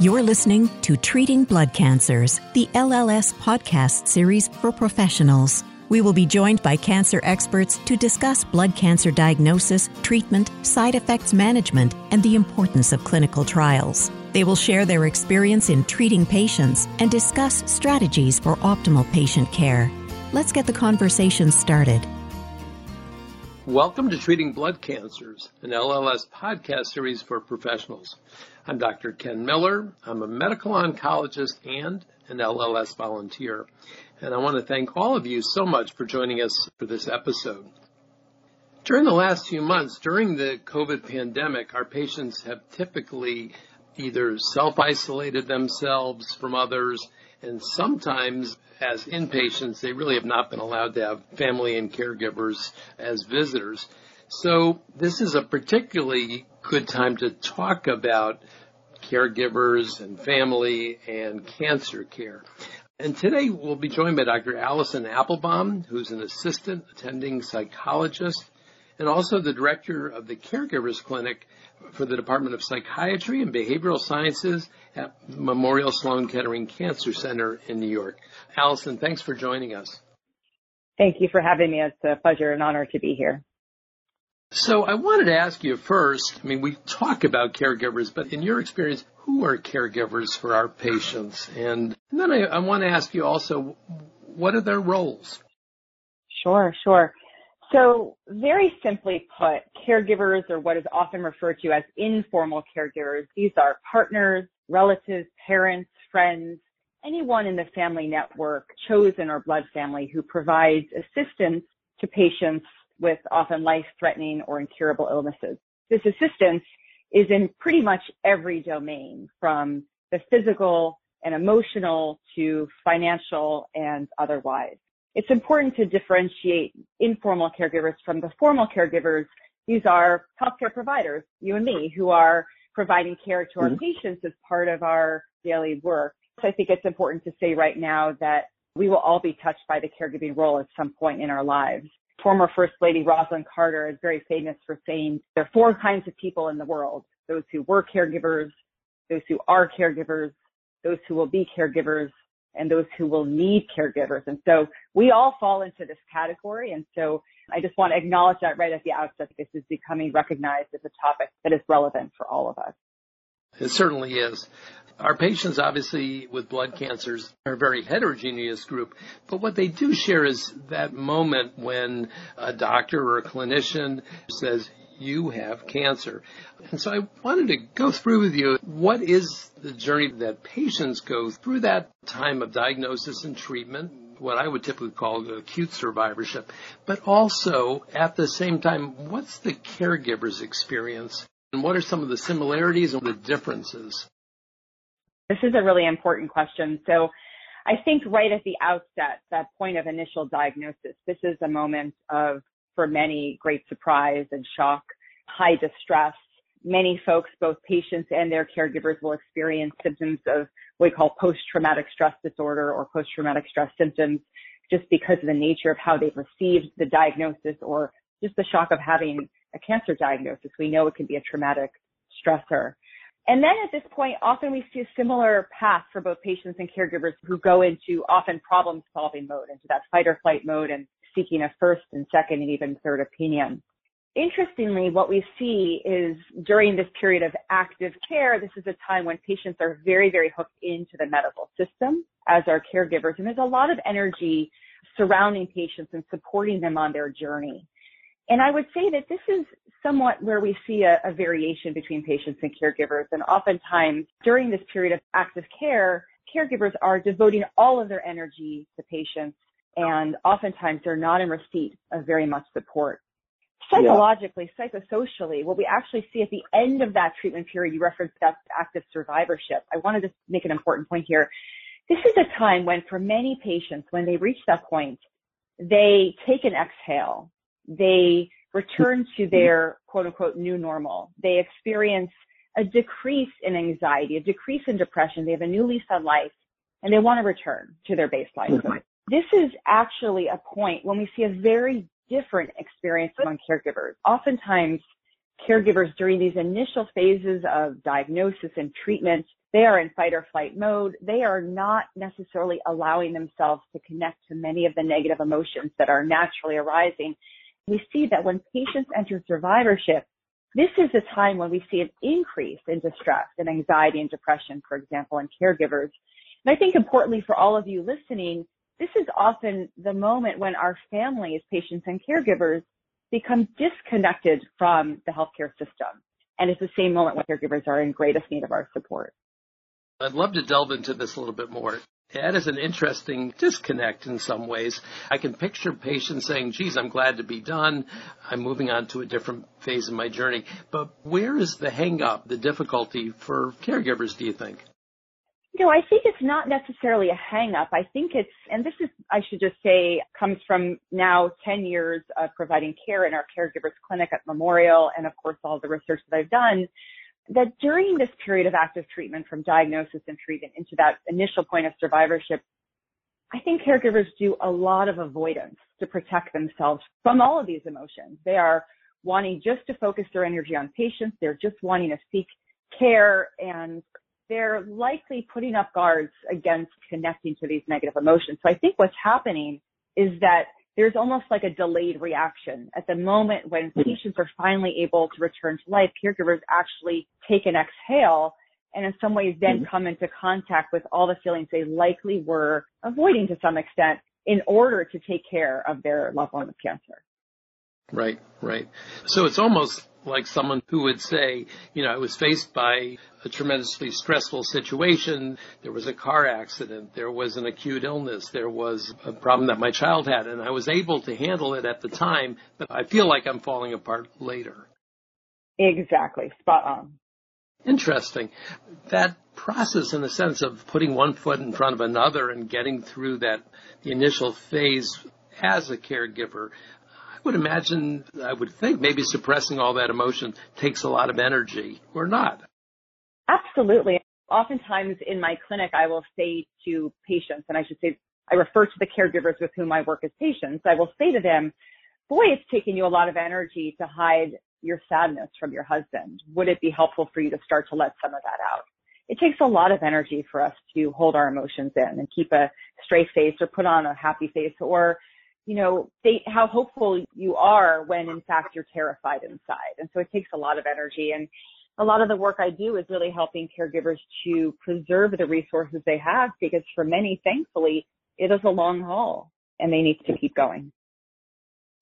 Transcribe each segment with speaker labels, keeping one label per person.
Speaker 1: You're listening to Treating Blood Cancers, the LLS podcast series for professionals. We will be joined by cancer experts to discuss blood cancer diagnosis, treatment, side effects management, and the importance of clinical trials. They will share their experience in treating patients and discuss strategies for optimal patient care. Let's get the conversation started.
Speaker 2: Welcome to Treating Blood Cancers, an LLS podcast series for professionals. I'm Dr. Ken Miller. I'm a medical oncologist and an LLS volunteer. And I want to thank all of you so much for joining us for this episode. During the last few months, during the COVID pandemic, our patients have typically either self-isolated themselves from others and sometimes as inpatients, they really have not been allowed to have family and caregivers as visitors. So this is a particularly good time to talk about caregivers and family and cancer care. And today we'll be joined by Dr. Allison Applebaum, who's an assistant attending psychologist and also the director of the Caregivers Clinic for the Department of Psychiatry and Behavioral Sciences at Memorial Sloan Kettering Cancer Center in New York. Allison, thanks for joining us.
Speaker 3: Thank you for having me. It's a pleasure and honor to be here.
Speaker 2: So I wanted to ask you first, I mean, we talk about caregivers, but in your experience, who are caregivers for our patients? And, and then I, I want to ask you also, what are their roles?
Speaker 3: Sure, sure. So very simply put, caregivers are what is often referred to as informal caregivers. These are partners, relatives, parents, friends, anyone in the family network, chosen or blood family who provides assistance to patients with often life-threatening or incurable illnesses. This assistance is in pretty much every domain from the physical and emotional to financial and otherwise. It's important to differentiate informal caregivers from the formal caregivers. These are healthcare providers, you and me, who are providing care to our mm-hmm. patients as part of our daily work. So I think it's important to say right now that we will all be touched by the caregiving role at some point in our lives former First Lady Rosalynn Carter is very famous for saying there are four kinds of people in the world. Those who were caregivers, those who are caregivers, those who will be caregivers, and those who will need caregivers. And so we all fall into this category. And so I just want to acknowledge that right at the outset. This is becoming recognized as a topic that is relevant for all of us.
Speaker 2: It certainly is. Our patients, obviously, with blood cancers are a very heterogeneous group, but what they do share is that moment when a doctor or a clinician says, you have cancer. And so I wanted to go through with you what is the journey that patients go through that time of diagnosis and treatment, what I would typically call acute survivorship, but also at the same time, what's the caregiver's experience and what are some of the similarities and the differences?
Speaker 3: This is a really important question. So I think right at the outset, that point of initial diagnosis, this is a moment of, for many, great surprise and shock, high distress. Many folks, both patients and their caregivers will experience symptoms of what we call post-traumatic stress disorder or post-traumatic stress symptoms just because of the nature of how they've received the diagnosis or just the shock of having a cancer diagnosis. We know it can be a traumatic stressor. And then at this point, often we see a similar path for both patients and caregivers who go into often problem solving mode, into that fight or flight mode and seeking a first and second and even third opinion. Interestingly, what we see is during this period of active care, this is a time when patients are very, very hooked into the medical system as our caregivers. And there's a lot of energy surrounding patients and supporting them on their journey. And I would say that this is somewhat where we see a, a, variation between patients and caregivers. And oftentimes during this period of active care, caregivers are devoting all of their energy to patients and oftentimes they're not in receipt of very much support. Psychologically, yeah. psychosocially, what we actually see at the end of that treatment period, you referenced that active survivorship. I wanted to make an important point here. This is a time when for many patients, when they reach that point, they take an exhale. They return to their quote unquote new normal. They experience a decrease in anxiety, a decrease in depression. They have a new lease on life and they want to return to their baseline. Mm-hmm. This is actually a point when we see a very different experience among caregivers. Oftentimes caregivers during these initial phases of diagnosis and treatment, they are in fight or flight mode. They are not necessarily allowing themselves to connect to many of the negative emotions that are naturally arising. We see that when patients enter survivorship, this is the time when we see an increase in distress and anxiety and depression, for example, in caregivers. And I think importantly for all of you listening, this is often the moment when our families, patients and caregivers become disconnected from the healthcare system. And it's the same moment when caregivers are in greatest need of our support.
Speaker 2: I'd love to delve into this a little bit more. That is an interesting disconnect in some ways. I can picture patients saying, geez, I'm glad to be done. I'm moving on to a different phase of my journey. But where is the hang up, the difficulty for caregivers, do you think?
Speaker 3: Know, I think it's not necessarily a hang up. I think it's, and this is, I should just say, comes from now 10 years of providing care in our caregivers clinic at Memorial and of course all the research that I've done that during this period of active treatment from diagnosis and treatment into that initial point of survivorship, I think caregivers do a lot of avoidance to protect themselves from all of these emotions. They are wanting just to focus their energy on patients. They're just wanting to seek care and they're likely putting up guards against connecting to these negative emotions. So I think what's happening is that there's almost like a delayed reaction. At the moment when hmm. patients are finally able to return to life, caregivers actually take an exhale and in some ways then hmm. come into contact with all the feelings they likely were avoiding to some extent in order to take care of their loved one with cancer.
Speaker 2: Right, right. So it's almost like someone who would say, you know, I was faced by a tremendously stressful situation. There was a car accident. There was an acute illness. There was a problem that my child had and I was able to handle it at the time, but I feel like I'm falling apart later.
Speaker 3: Exactly. Spot on.
Speaker 2: Interesting. That process in the sense of putting one foot in front of another and getting through that the initial phase as a caregiver, would imagine, I would think maybe suppressing all that emotion takes a lot of energy or not.
Speaker 3: Absolutely. Oftentimes in my clinic, I will say to patients, and I should say, I refer to the caregivers with whom I work as patients. I will say to them, boy, it's taken you a lot of energy to hide your sadness from your husband. Would it be helpful for you to start to let some of that out? It takes a lot of energy for us to hold our emotions in and keep a straight face or put on a happy face or you know, state how hopeful you are when in fact you're terrified inside. And so it takes a lot of energy. And a lot of the work I do is really helping caregivers to preserve the resources they have because for many, thankfully, it is a long haul and they need to keep going.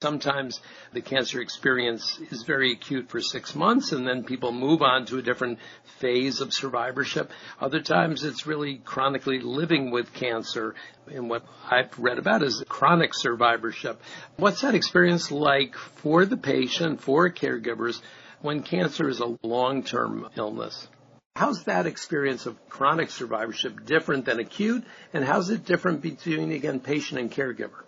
Speaker 2: Sometimes the cancer experience is very acute for six months and then people move on to a different phase of survivorship. Other times it's really chronically living with cancer. And what I've read about is chronic survivorship. What's that experience like for the patient, for caregivers, when cancer is a long-term illness? How's that experience of chronic survivorship different than acute? And how's it different between, again, patient and caregiver?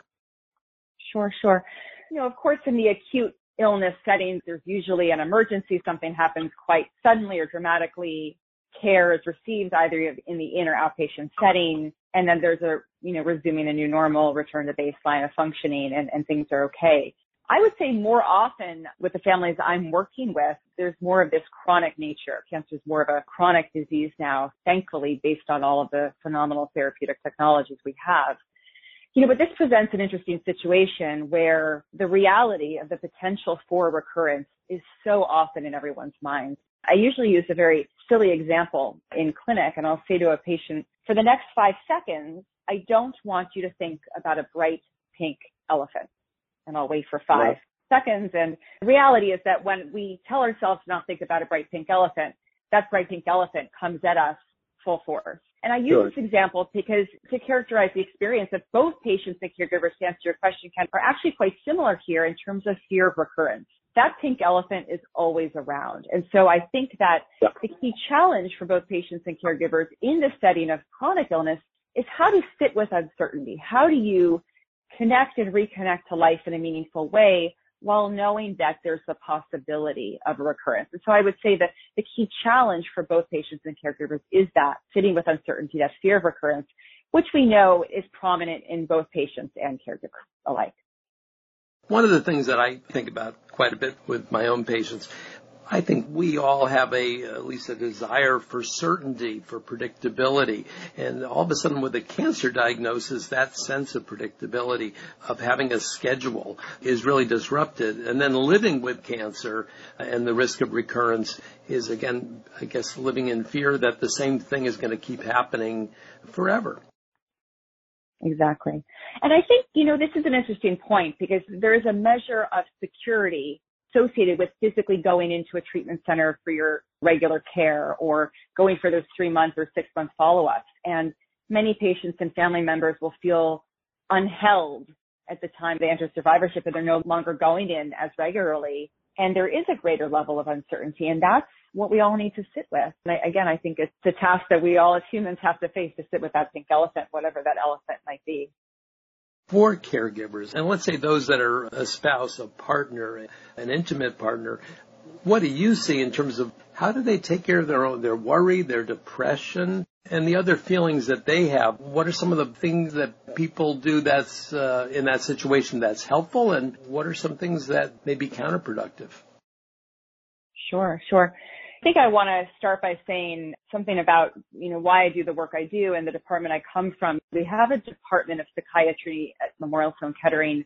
Speaker 3: Sure, sure you know, of course, in the acute illness settings, there's usually an emergency. Something happens quite suddenly or dramatically. Care is received either in the in or outpatient setting. And then there's a, you know, resuming a new normal, return to baseline of functioning and, and things are okay. I would say more often with the families I'm working with, there's more of this chronic nature. Cancer is more of a chronic disease now, thankfully, based on all of the phenomenal therapeutic technologies we have. You know, but this presents an interesting situation where the reality of the potential for recurrence is so often in everyone's mind. I usually use a very silly example in clinic and I'll say to a patient, for the next five seconds, I don't want you to think about a bright pink elephant. And I'll wait for five seconds. And the reality is that when we tell ourselves to not think about a bright pink elephant, that bright pink elephant comes at us full force. And I use sure. this example because to characterize the experience of both patients and caregivers to answer your question, Ken, are actually quite similar here in terms of fear of recurrence. That pink elephant is always around. And so I think that yeah. the key challenge for both patients and caregivers in the setting of chronic illness is how to sit with uncertainty. How do you connect and reconnect to life in a meaningful way while knowing that there's a possibility of a recurrence. And so I would say that the key challenge for both patients and caregivers is that sitting with uncertainty, that fear of recurrence, which we know is prominent in both patients and caregivers alike.
Speaker 2: One of the things that I think about quite a bit with my own patients, I think we all have a at least a desire for certainty, for predictability, and all of a sudden with a cancer diagnosis, that sense of predictability of having a schedule is really disrupted. And then living with cancer and the risk of recurrence is again, I guess, living in fear that the same thing is going to keep happening forever.
Speaker 3: Exactly. And I think, you know, this is an interesting point because there is a measure of security associated with physically going into a treatment center for your regular care or going for those three month or six month follow ups. And many patients and family members will feel unheld at the time they enter survivorship and they're no longer going in as regularly. And there is a greater level of uncertainty and that's what we all need to sit with. And I, again, I think it's a task that we all as humans have to face to sit with that pink elephant, whatever that elephant might be
Speaker 2: for caregivers, and let's say those that are a spouse, a partner, an intimate partner, what do you see in terms of how do they take care of their own, their worry, their depression, and the other feelings that they have? What are some of the things that people do that's uh, in that situation that's helpful, and what are some things that may be counterproductive?
Speaker 3: Sure, sure. I think I want to start by saying something about, you know, why I do the work I do and the department I come from. We have a department of psychiatry at Memorial Sloan Kettering,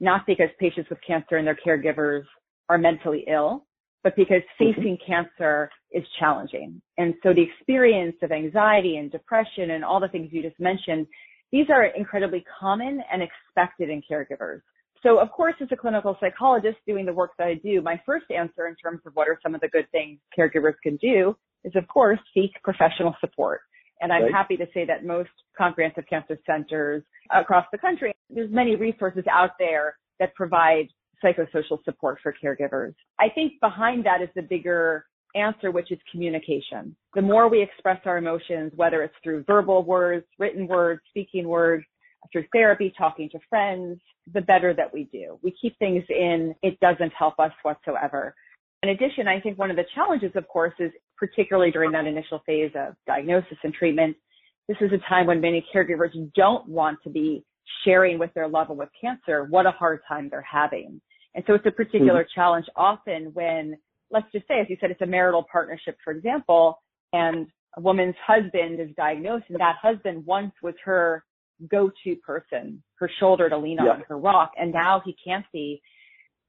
Speaker 3: not because patients with cancer and their caregivers are mentally ill, but because mm-hmm. facing mm-hmm. cancer is challenging. And so the experience of anxiety and depression and all the things you just mentioned, these are incredibly common and expected in caregivers. So of course, as a clinical psychologist doing the work that I do, my first answer in terms of what are some of the good things caregivers can do is of course seek professional support. And I'm right. happy to say that most comprehensive cancer centers across the country, there's many resources out there that provide psychosocial support for caregivers. I think behind that is the bigger answer, which is communication. The more we express our emotions, whether it's through verbal words, written words, speaking words, through therapy, talking to friends, the better that we do. We keep things in, it doesn't help us whatsoever. In addition, I think one of the challenges, of course, is particularly during that initial phase of diagnosis and treatment, this is a time when many caregivers don't want to be sharing with their loved one with cancer what a hard time they're having. And so it's a particular mm-hmm. challenge often when, let's just say, as you said, it's a marital partnership, for example, and a woman's husband is diagnosed and that husband once was her go-to person, her shoulder to lean on, her rock, and now he can't be.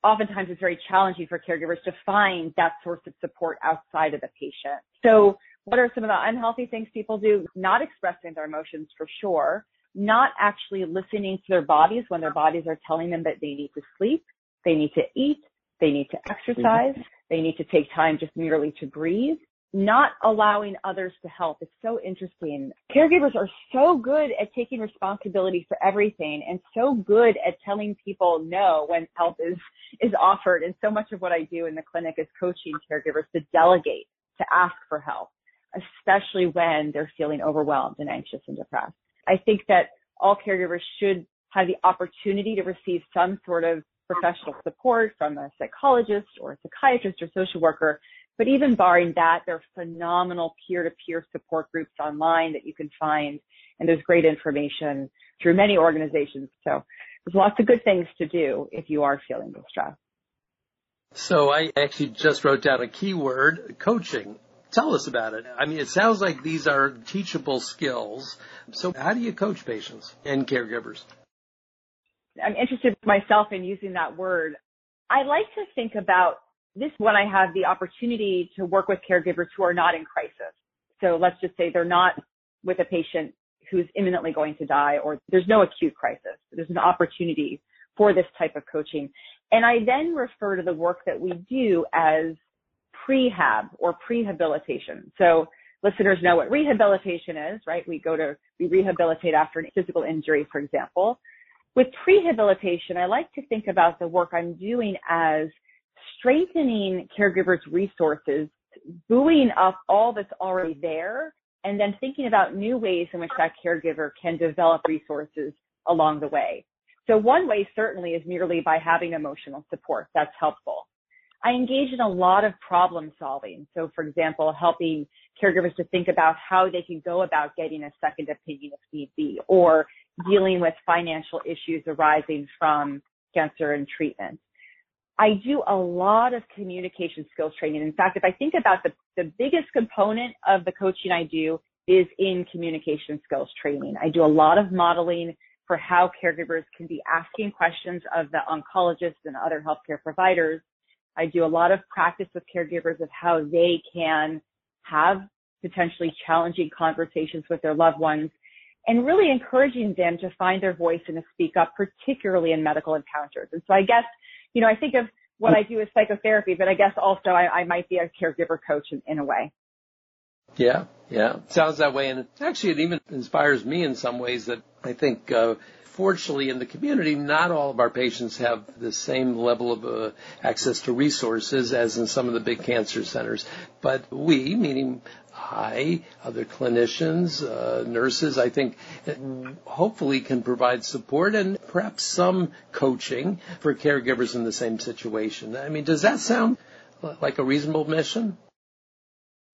Speaker 3: Oftentimes it's very challenging for caregivers to find that source of support outside of the patient. So what are some of the unhealthy things people do? Not expressing their emotions for sure, not actually listening to their bodies when their bodies are telling them that they need to sleep, they need to eat, they need to exercise, mm-hmm. they need to take time just merely to breathe not allowing others to help. It's so interesting. Caregivers are so good at taking responsibility for everything and so good at telling people no when help is, is offered. And so much of what I do in the clinic is coaching caregivers to delegate, to ask for help, especially when they're feeling overwhelmed and anxious and depressed. I think that all caregivers should have the opportunity to receive some sort of professional support from a psychologist or a psychiatrist or social worker but even barring that, there are phenomenal peer-to-peer support groups online that you can find, and there's great information through many organizations. So there's lots of good things to do if you are feeling distressed.
Speaker 2: So I actually just wrote down a keyword, coaching. Tell us about it. I mean, it sounds like these are teachable skills. So how do you coach patients and caregivers?
Speaker 3: I'm interested myself in using that word. I like to think about this when I have the opportunity to work with caregivers who are not in crisis. So let's just say they're not with a patient who's imminently going to die or there's no acute crisis. There's an opportunity for this type of coaching. And I then refer to the work that we do as prehab or prehabilitation. So listeners know what rehabilitation is, right? We go to, we rehabilitate after a physical injury, for example. With prehabilitation, I like to think about the work I'm doing as strengthening caregivers' resources, buoying up all that's already there, and then thinking about new ways in which that caregiver can develop resources along the way. So one way certainly is merely by having emotional support. That's helpful. I engage in a lot of problem solving. So for example, helping caregivers to think about how they can go about getting a second opinion if need be, or dealing with financial issues arising from cancer and treatment. I do a lot of communication skills training. In fact, if I think about the, the biggest component of the coaching I do is in communication skills training. I do a lot of modeling for how caregivers can be asking questions of the oncologists and other healthcare providers. I do a lot of practice with caregivers of how they can have potentially challenging conversations with their loved ones and really encouraging them to find their voice and to speak up, particularly in medical encounters. And so I guess, you know, I think of what I do as psychotherapy, but I guess also I, I might be a caregiver coach in, in a way.
Speaker 2: Yeah, yeah. Sounds that way. And actually, it even inspires me in some ways that I think, uh, fortunately in the community, not all of our patients have the same level of uh, access to resources as in some of the big cancer centers. But we, meaning I, other clinicians, uh, nurses, I think hopefully can provide support and perhaps some coaching for caregivers in the same situation. I mean, does that sound like a reasonable mission?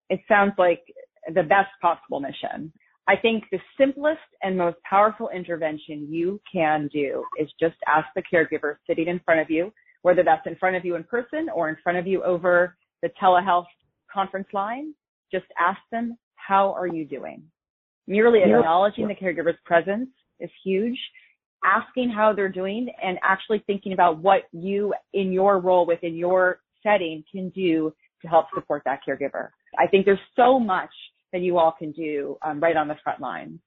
Speaker 3: It sounds like the best possible mission. I think the simplest and most powerful intervention you can do is just ask the caregiver sitting in front of you, whether that's in front of you in person or in front of you over the telehealth conference line, just ask them, how are you doing? Merely acknowledging the caregiver's presence is huge. Asking how they're doing and actually thinking about what you in your role within your setting can do to help support that caregiver. I think there's so much that you all can do um, right on the front line.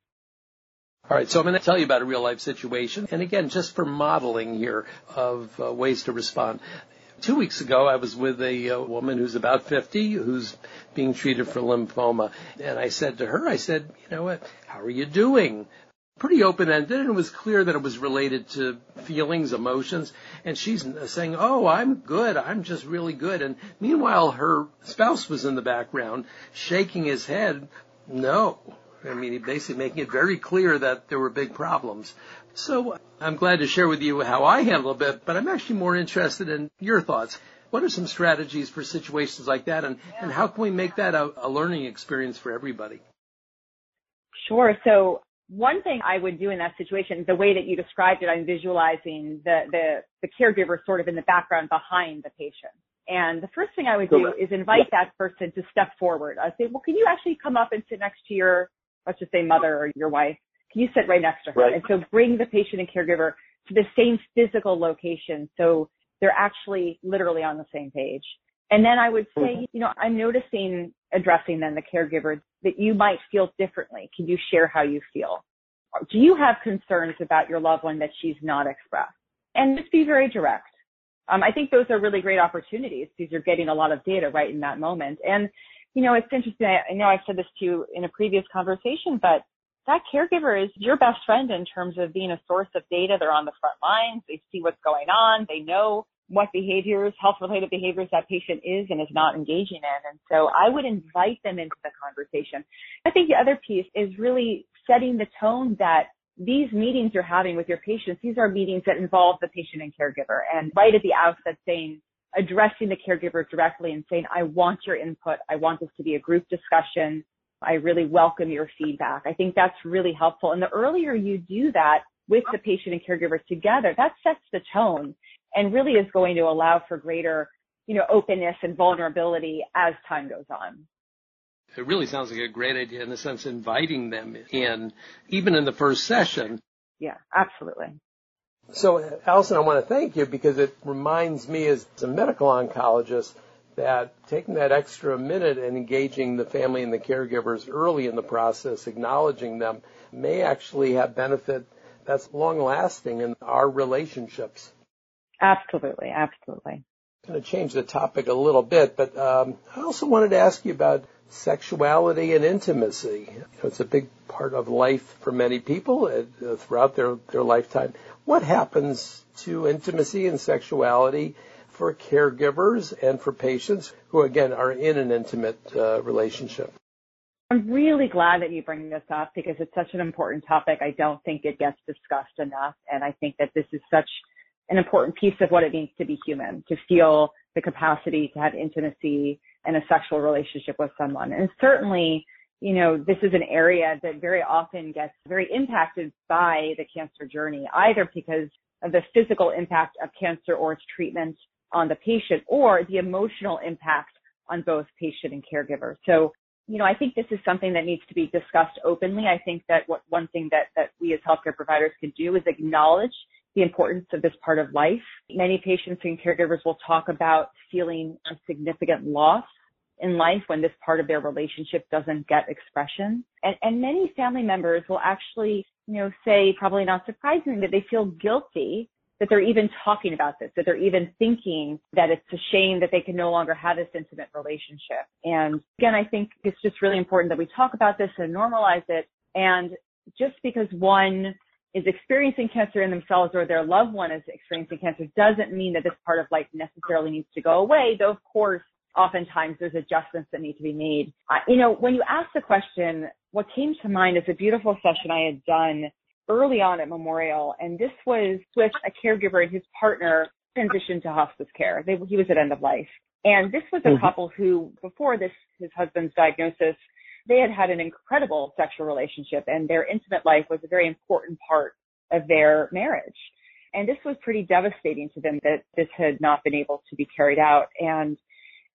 Speaker 2: All right, so I'm going to tell you about a real life situation. And again, just for modeling here of uh, ways to respond. Two weeks ago, I was with a, a uh, woman who's about 50 who's being treated for lymphoma. And I said to her, I said, you know what, how are you doing? Pretty open ended, and it was clear that it was related to feelings, emotions. And she's saying, Oh, I'm good. I'm just really good. And meanwhile, her spouse was in the background shaking his head. No. I mean, basically making it very clear that there were big problems. So uh, I'm glad to share with you how I handle it, a bit but I'm actually more interested in your thoughts. What are some strategies for situations like that, and, and how can we make that a, a learning experience for everybody?
Speaker 3: Sure. So one thing I would do in that situation, the way that you described it, I'm visualizing the, the, the caregiver sort of in the background behind the patient. And the first thing I would do is invite that person to step forward. I'd say, well, can you actually come up and sit next to your, let's just say mother or your wife? You sit right next to her? Right. And so bring the patient and caregiver to the same physical location. So they're actually literally on the same page. And then I would say, mm-hmm. you know, I'm noticing addressing then the caregiver that you might feel differently. Can you share how you feel? Do you have concerns about your loved one that she's not expressed? And just be very direct. Um, I think those are really great opportunities because you're getting a lot of data right in that moment. And, you know, it's interesting. I, I know I've said this to you in a previous conversation, but that caregiver is your best friend in terms of being a source of data. They're on the front lines. They see what's going on. They know what behaviors, health related behaviors that patient is and is not engaging in. And so I would invite them into the conversation. I think the other piece is really setting the tone that these meetings you're having with your patients, these are meetings that involve the patient and caregiver. And right at the outset saying, addressing the caregiver directly and saying, I want your input. I want this to be a group discussion. I really welcome your feedback. I think that's really helpful. And the earlier you do that with the patient and caregiver together, that sets the tone and really is going to allow for greater, you know, openness and vulnerability as time goes on.
Speaker 2: It really sounds like a great idea in the sense inviting them in, even in the first session.
Speaker 3: Yeah, absolutely.
Speaker 2: So, Allison, I want to thank you because it reminds me as a medical oncologist that taking that extra minute and engaging the family and the caregivers early in the process, acknowledging them, may actually have benefit that's long lasting in our relationships.
Speaker 3: Absolutely, absolutely.
Speaker 2: I'm going to change the topic a little bit, but um, I also wanted to ask you about sexuality and intimacy. You know, it's a big part of life for many people uh, throughout their, their lifetime. What happens to intimacy and sexuality for caregivers and for patients who, again, are in an intimate uh, relationship?
Speaker 3: I'm really glad that you bring this up because it's such an important topic. I don't think it gets discussed enough. And I think that this is such an important piece of what it means to be human, to feel the capacity to have intimacy and a sexual relationship with someone. And certainly, you know, this is an area that very often gets very impacted by the cancer journey, either because of the physical impact of cancer or its treatment on the patient or the emotional impact on both patient and caregiver. So, you know, I think this is something that needs to be discussed openly. I think that what one thing that, that we as healthcare providers can do is acknowledge the importance of this part of life. Many patients and caregivers will talk about feeling a significant loss in life when this part of their relationship doesn't get expression. And, and many family members will actually, you know, say, probably not surprisingly, that they feel guilty that they're even talking about this, that they're even thinking that it's a shame that they can no longer have this intimate relationship. And again, I think it's just really important that we talk about this and normalize it. And just because one is experiencing cancer in themselves or their loved one is experiencing cancer doesn't mean that this part of life necessarily needs to go away. Though, of course, oftentimes there's adjustments that need to be made. Uh, you know, when you ask the question, what came to mind is a beautiful session I had done early on at Memorial, and this was with a caregiver and his partner transitioned to hospice care. They, he was at end of life. And this was a mm-hmm. couple who, before this, his husband's diagnosis, they had had an incredible sexual relationship and their intimate life was a very important part of their marriage. And this was pretty devastating to them that this had not been able to be carried out. And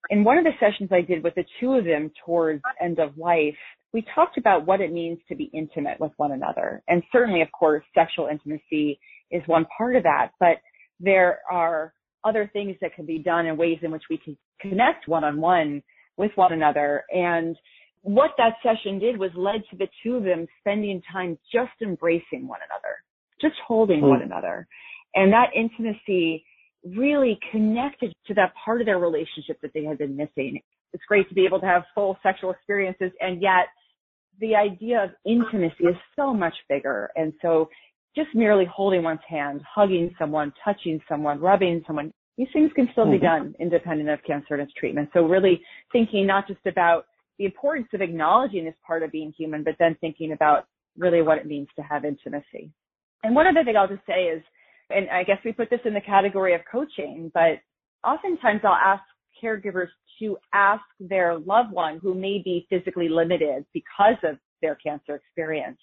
Speaker 3: in one of the sessions I did with the two of them towards end of life, we talked about what it means to be intimate with one another. And certainly, of course, sexual intimacy is one part of that, but there are other things that can be done and ways in which we can connect one on one with one another. And what that session did was led to the two of them spending time just embracing one another, just holding mm. one another. And that intimacy really connected to that part of their relationship that they had been missing. It's great to be able to have full sexual experiences and yet the idea of intimacy is so much bigger. And so just merely holding one's hand, hugging someone, touching someone, rubbing someone, these things can still mm-hmm. be done independent of cancer and its treatment. So really thinking not just about the importance of acknowledging this part of being human, but then thinking about really what it means to have intimacy. And one other thing I'll just say is, and I guess we put this in the category of coaching, but oftentimes I'll ask caregivers to ask their loved one who may be physically limited because of their cancer experience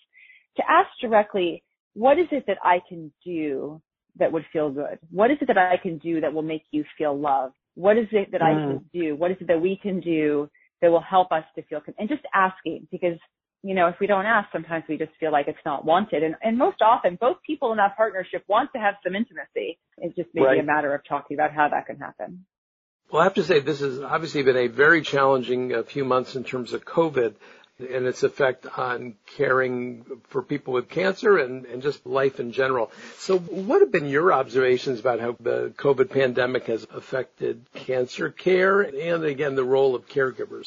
Speaker 3: to ask directly, what is it that I can do that would feel good? What is it that I can do that will make you feel loved? What is it that mm. I can do? What is it that we can do that will help us to feel, con- and just asking because you know, if we don't ask, sometimes we just feel like it's not wanted. And, and most often, both people in that partnership want to have some intimacy. It's just maybe right. a matter of talking about how that can happen.
Speaker 2: Well, I have to say this has obviously been a very challenging uh, few months in terms of COVID and its effect on caring for people with cancer and, and just life in general. So what have been your observations about how the COVID pandemic has affected cancer care and again the role of caregivers?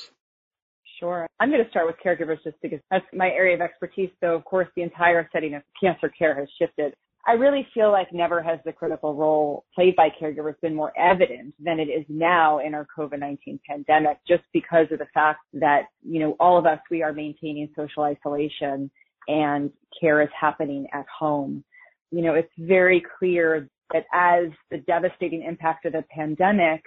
Speaker 3: Sure. I'm going to start with caregivers just because that's my area of expertise. So of course the entire setting of cancer care has shifted. I really feel like never has the critical role played by caregivers been more evident than it is now in our COVID-19 pandemic, just because of the fact that, you know, all of us, we are maintaining social isolation and care is happening at home. You know, it's very clear that as the devastating impact of the pandemic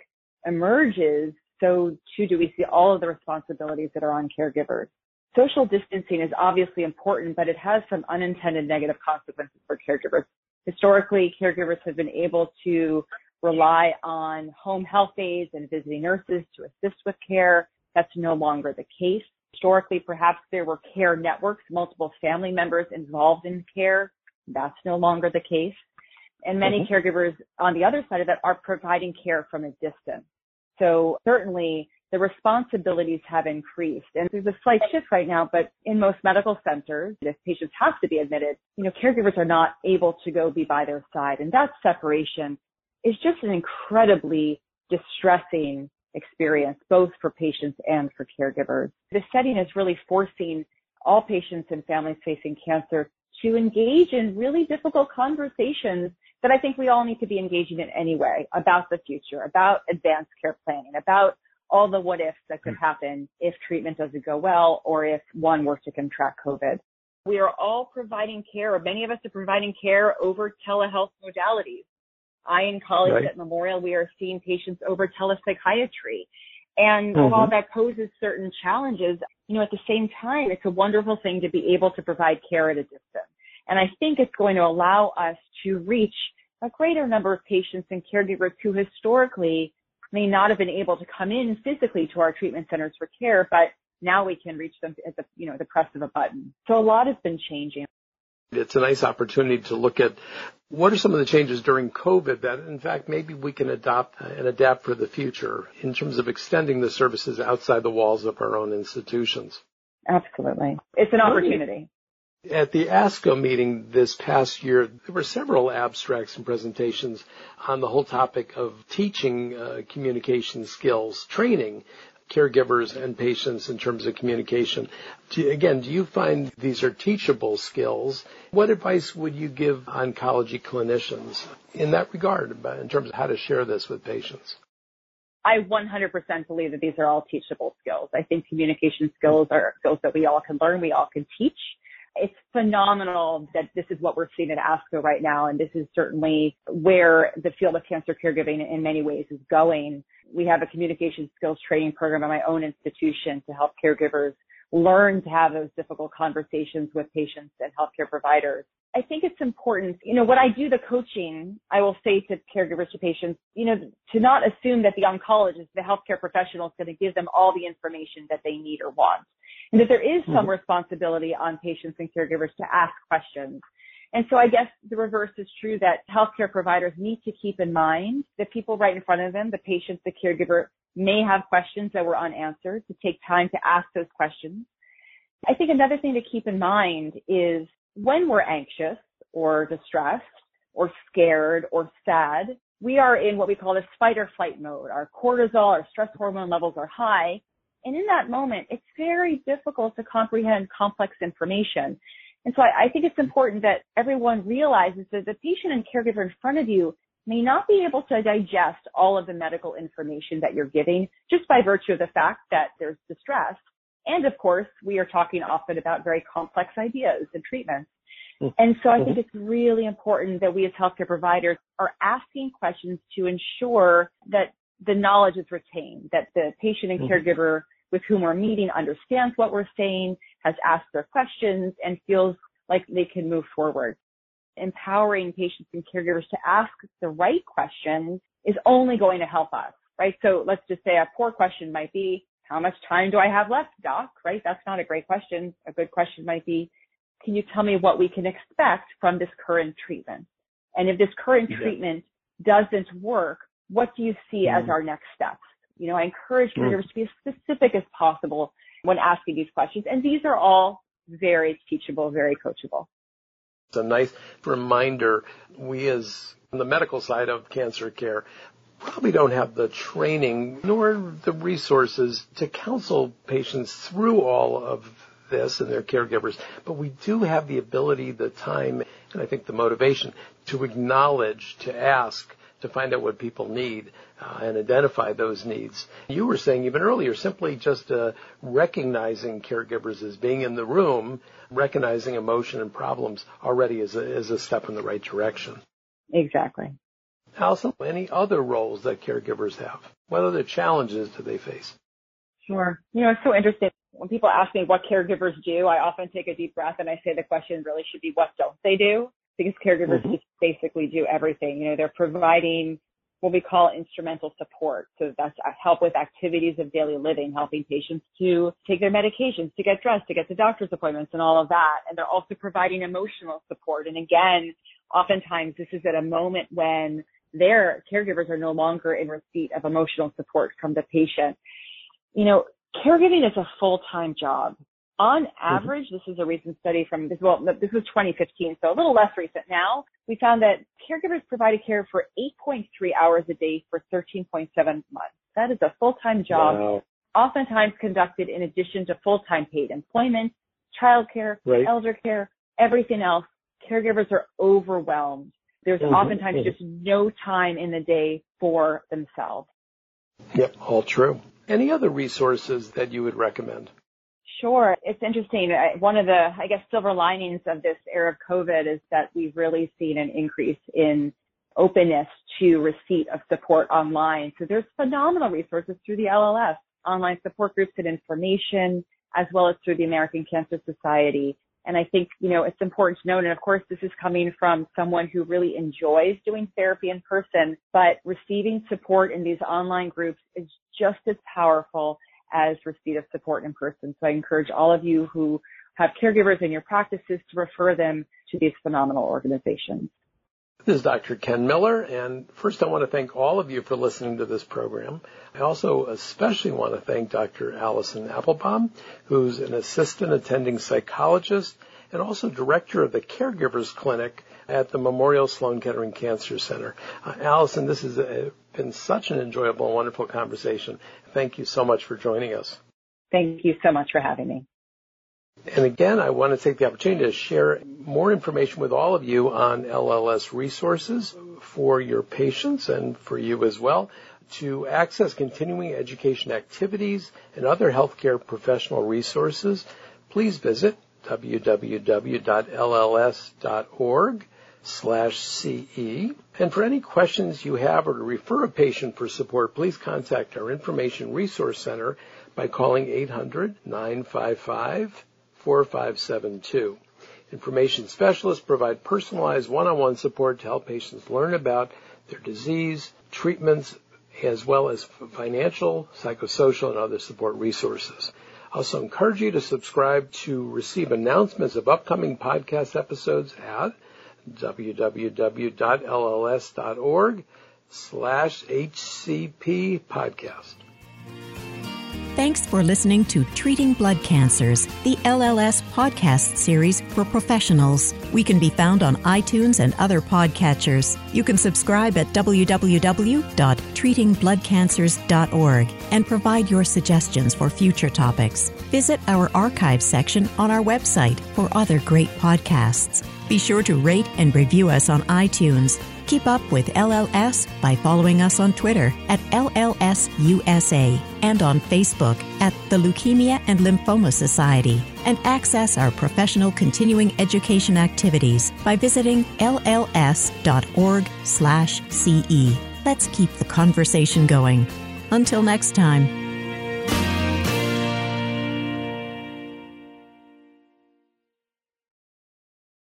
Speaker 3: emerges, so too do we see all of the responsibilities that are on caregivers social distancing is obviously important, but it has some unintended negative consequences for caregivers. Historically, caregivers have been able to rely on home health aides and visiting nurses to assist with care. That's no longer the case. Historically, perhaps there were care networks, multiple family members involved in care. That's no longer the case. And many mm-hmm. caregivers on the other side of that are providing care from a distance. So certainly the responsibilities have increased. And there's a slight shift right now, but in most medical centers, if patients have to be admitted, you know, caregivers are not able to go be by their side. And that separation is just an incredibly distressing experience, both for patients and for caregivers. The setting is really forcing all patients and families facing cancer to engage in really difficult conversations that I think we all need to be engaging in anyway about the future, about advanced care planning, about all the what ifs that could hmm. happen if treatment doesn't go well or if one were to contract COVID. We are all providing care, or many of us are providing care over telehealth modalities. I and colleagues right. at Memorial, we are seeing patients over telepsychiatry. And mm-hmm. while that poses certain challenges, you know, at the same time, it's a wonderful thing to be able to provide care at a distance. And I think it's going to allow us to reach a greater number of patients and caregivers who historically may not have been able to come in physically to our treatment centers for care, but now we can reach them at the, you know, the press of a button. So a lot has been changing.
Speaker 2: It's a nice opportunity to look at what are some of the changes during COVID that, in fact, maybe we can adopt and adapt for the future in terms of extending the services outside the walls of our own institutions.
Speaker 3: Absolutely. It's an opportunity.
Speaker 2: At the ASCO meeting this past year, there were several abstracts and presentations on the whole topic of teaching uh, communication skills, training caregivers and patients in terms of communication. Do, again, do you find these are teachable skills? What advice would you give oncology clinicians in that regard in terms of how to share this with patients?
Speaker 3: I 100% believe that these are all teachable skills. I think communication skills are skills that we all can learn, we all can teach. It's phenomenal that this is what we're seeing at ASCO right now, and this is certainly where the field of cancer caregiving in many ways is going. We have a communication skills training program at my own institution to help caregivers learn to have those difficult conversations with patients and healthcare providers. I think it's important, you know, when I do the coaching, I will say to caregivers, to patients, you know, to not assume that the oncologist, the healthcare professional is going to give them all the information that they need or want. And that there is some mm-hmm. responsibility on patients and caregivers to ask questions. And so I guess the reverse is true that healthcare providers need to keep in mind that people right in front of them, the patient, the caregiver, may have questions that were unanswered, to take time to ask those questions. I think another thing to keep in mind is when we're anxious or distressed or scared or sad, we are in what we call this fight or flight mode. Our cortisol, our stress hormone levels are high. And in that moment, it's very difficult to comprehend complex information. And so I, I think it's important that everyone realizes that the patient and caregiver in front of you may not be able to digest all of the medical information that you're giving just by virtue of the fact that there's distress. And of course, we are talking often about very complex ideas and treatments. Mm-hmm. And so I think mm-hmm. it's really important that we as healthcare providers are asking questions to ensure that the knowledge is retained, that the patient and mm-hmm. caregiver with whom we're meeting understands what we're saying, has asked their questions, and feels like they can move forward. Empowering patients and caregivers to ask the right questions is only going to help us, right? So let's just say a poor question might be, how much time do I have left, doc? Right? That's not a great question. A good question might be, can you tell me what we can expect from this current treatment? And if this current yeah. treatment doesn't work, what do you see mm. as our next steps? You know, I encourage mm. caregivers mm. to be as specific as possible when asking these questions. And these are all very teachable, very coachable.
Speaker 2: It's a nice reminder. We as on the medical side of cancer care probably don't have the training nor the resources to counsel patients through all of this and their caregivers, but we do have the ability, the time, and I think the motivation to acknowledge, to ask, to find out what people need uh, and identify those needs. You were saying even earlier, simply just uh, recognizing caregivers as being in the room, recognizing emotion and problems already is a, is a step in the right direction.
Speaker 3: Exactly.
Speaker 2: Allison, any other roles that caregivers have? What other challenges do they face?
Speaker 3: Sure. You know, it's so interesting. When people ask me what caregivers do, I often take a deep breath and I say the question really should be what don't they do? Because caregivers mm-hmm. just basically do everything. You know, they're providing what we call instrumental support. So that's help with activities of daily living, helping patients to take their medications, to get dressed, to get to doctor's appointments and all of that. And they're also providing emotional support. And again, oftentimes this is at a moment when their caregivers are no longer in receipt of emotional support from the patient. You know, caregiving is a full-time job. On mm-hmm. average, mm-hmm. this is a recent study from this, well, this was 2015, so a little less recent now. We found that caregivers provided care for 8.3 hours a day for 13.7 months. That is a full-time job, wow. oftentimes conducted in addition to full-time paid employment, childcare, right. elder care, everything else. Caregivers are overwhelmed there's mm-hmm. oftentimes mm-hmm. just no time in the day for themselves.
Speaker 2: Yep, all true. Any other resources that you would recommend?
Speaker 3: Sure. It's interesting. One of the, I guess, silver linings of this era of COVID is that we've really seen an increase in openness to receipt of support online. So there's phenomenal resources through the LLS, online support groups and information, as well as through the American Cancer Society And I think, you know, it's important to note, and of course this is coming from someone who really enjoys doing therapy in person, but receiving support in these online groups is just as powerful as receipt of support in person. So I encourage all of you who have caregivers in your practices to refer them to these phenomenal organizations.
Speaker 2: This is Dr. Ken Miller, and first I want to thank all of you for listening to this program. I also especially want to thank Dr. Allison Applebaum, who's an assistant attending psychologist and also director of the Caregivers Clinic at the Memorial Sloan Kettering Cancer Center. Uh, Allison, this has uh, been such an enjoyable and wonderful conversation. Thank you so much for joining us.
Speaker 3: Thank you so much for having me.
Speaker 2: And again, I want to take the opportunity to share more information with all of you on LLS resources for your patients and for you as well. To access continuing education activities and other healthcare professional resources, please visit www.lls.org slash CE. And for any questions you have or to refer a patient for support, please contact our Information Resource Center by calling 800 955 4572. Information specialists provide personalized one-on-one support to help patients learn about their disease, treatments, as well as financial, psychosocial, and other support resources. I also encourage you to subscribe to receive announcements of upcoming podcast episodes at www.lls.org slash HCP podcast.
Speaker 1: Thanks for listening to Treating Blood Cancers, the LLS podcast series for professionals. We can be found on iTunes and other podcatchers. You can subscribe at www.treatingbloodcancers.org and provide your suggestions for future topics. Visit our archives section on our website for other great podcasts. Be sure to rate and review us on iTunes Keep up with LLS by following us on Twitter at LLSUSA and on Facebook at the Leukemia and Lymphoma Society. And access our professional continuing education activities by visiting lls.org/ce. Let's keep the conversation going. Until next time.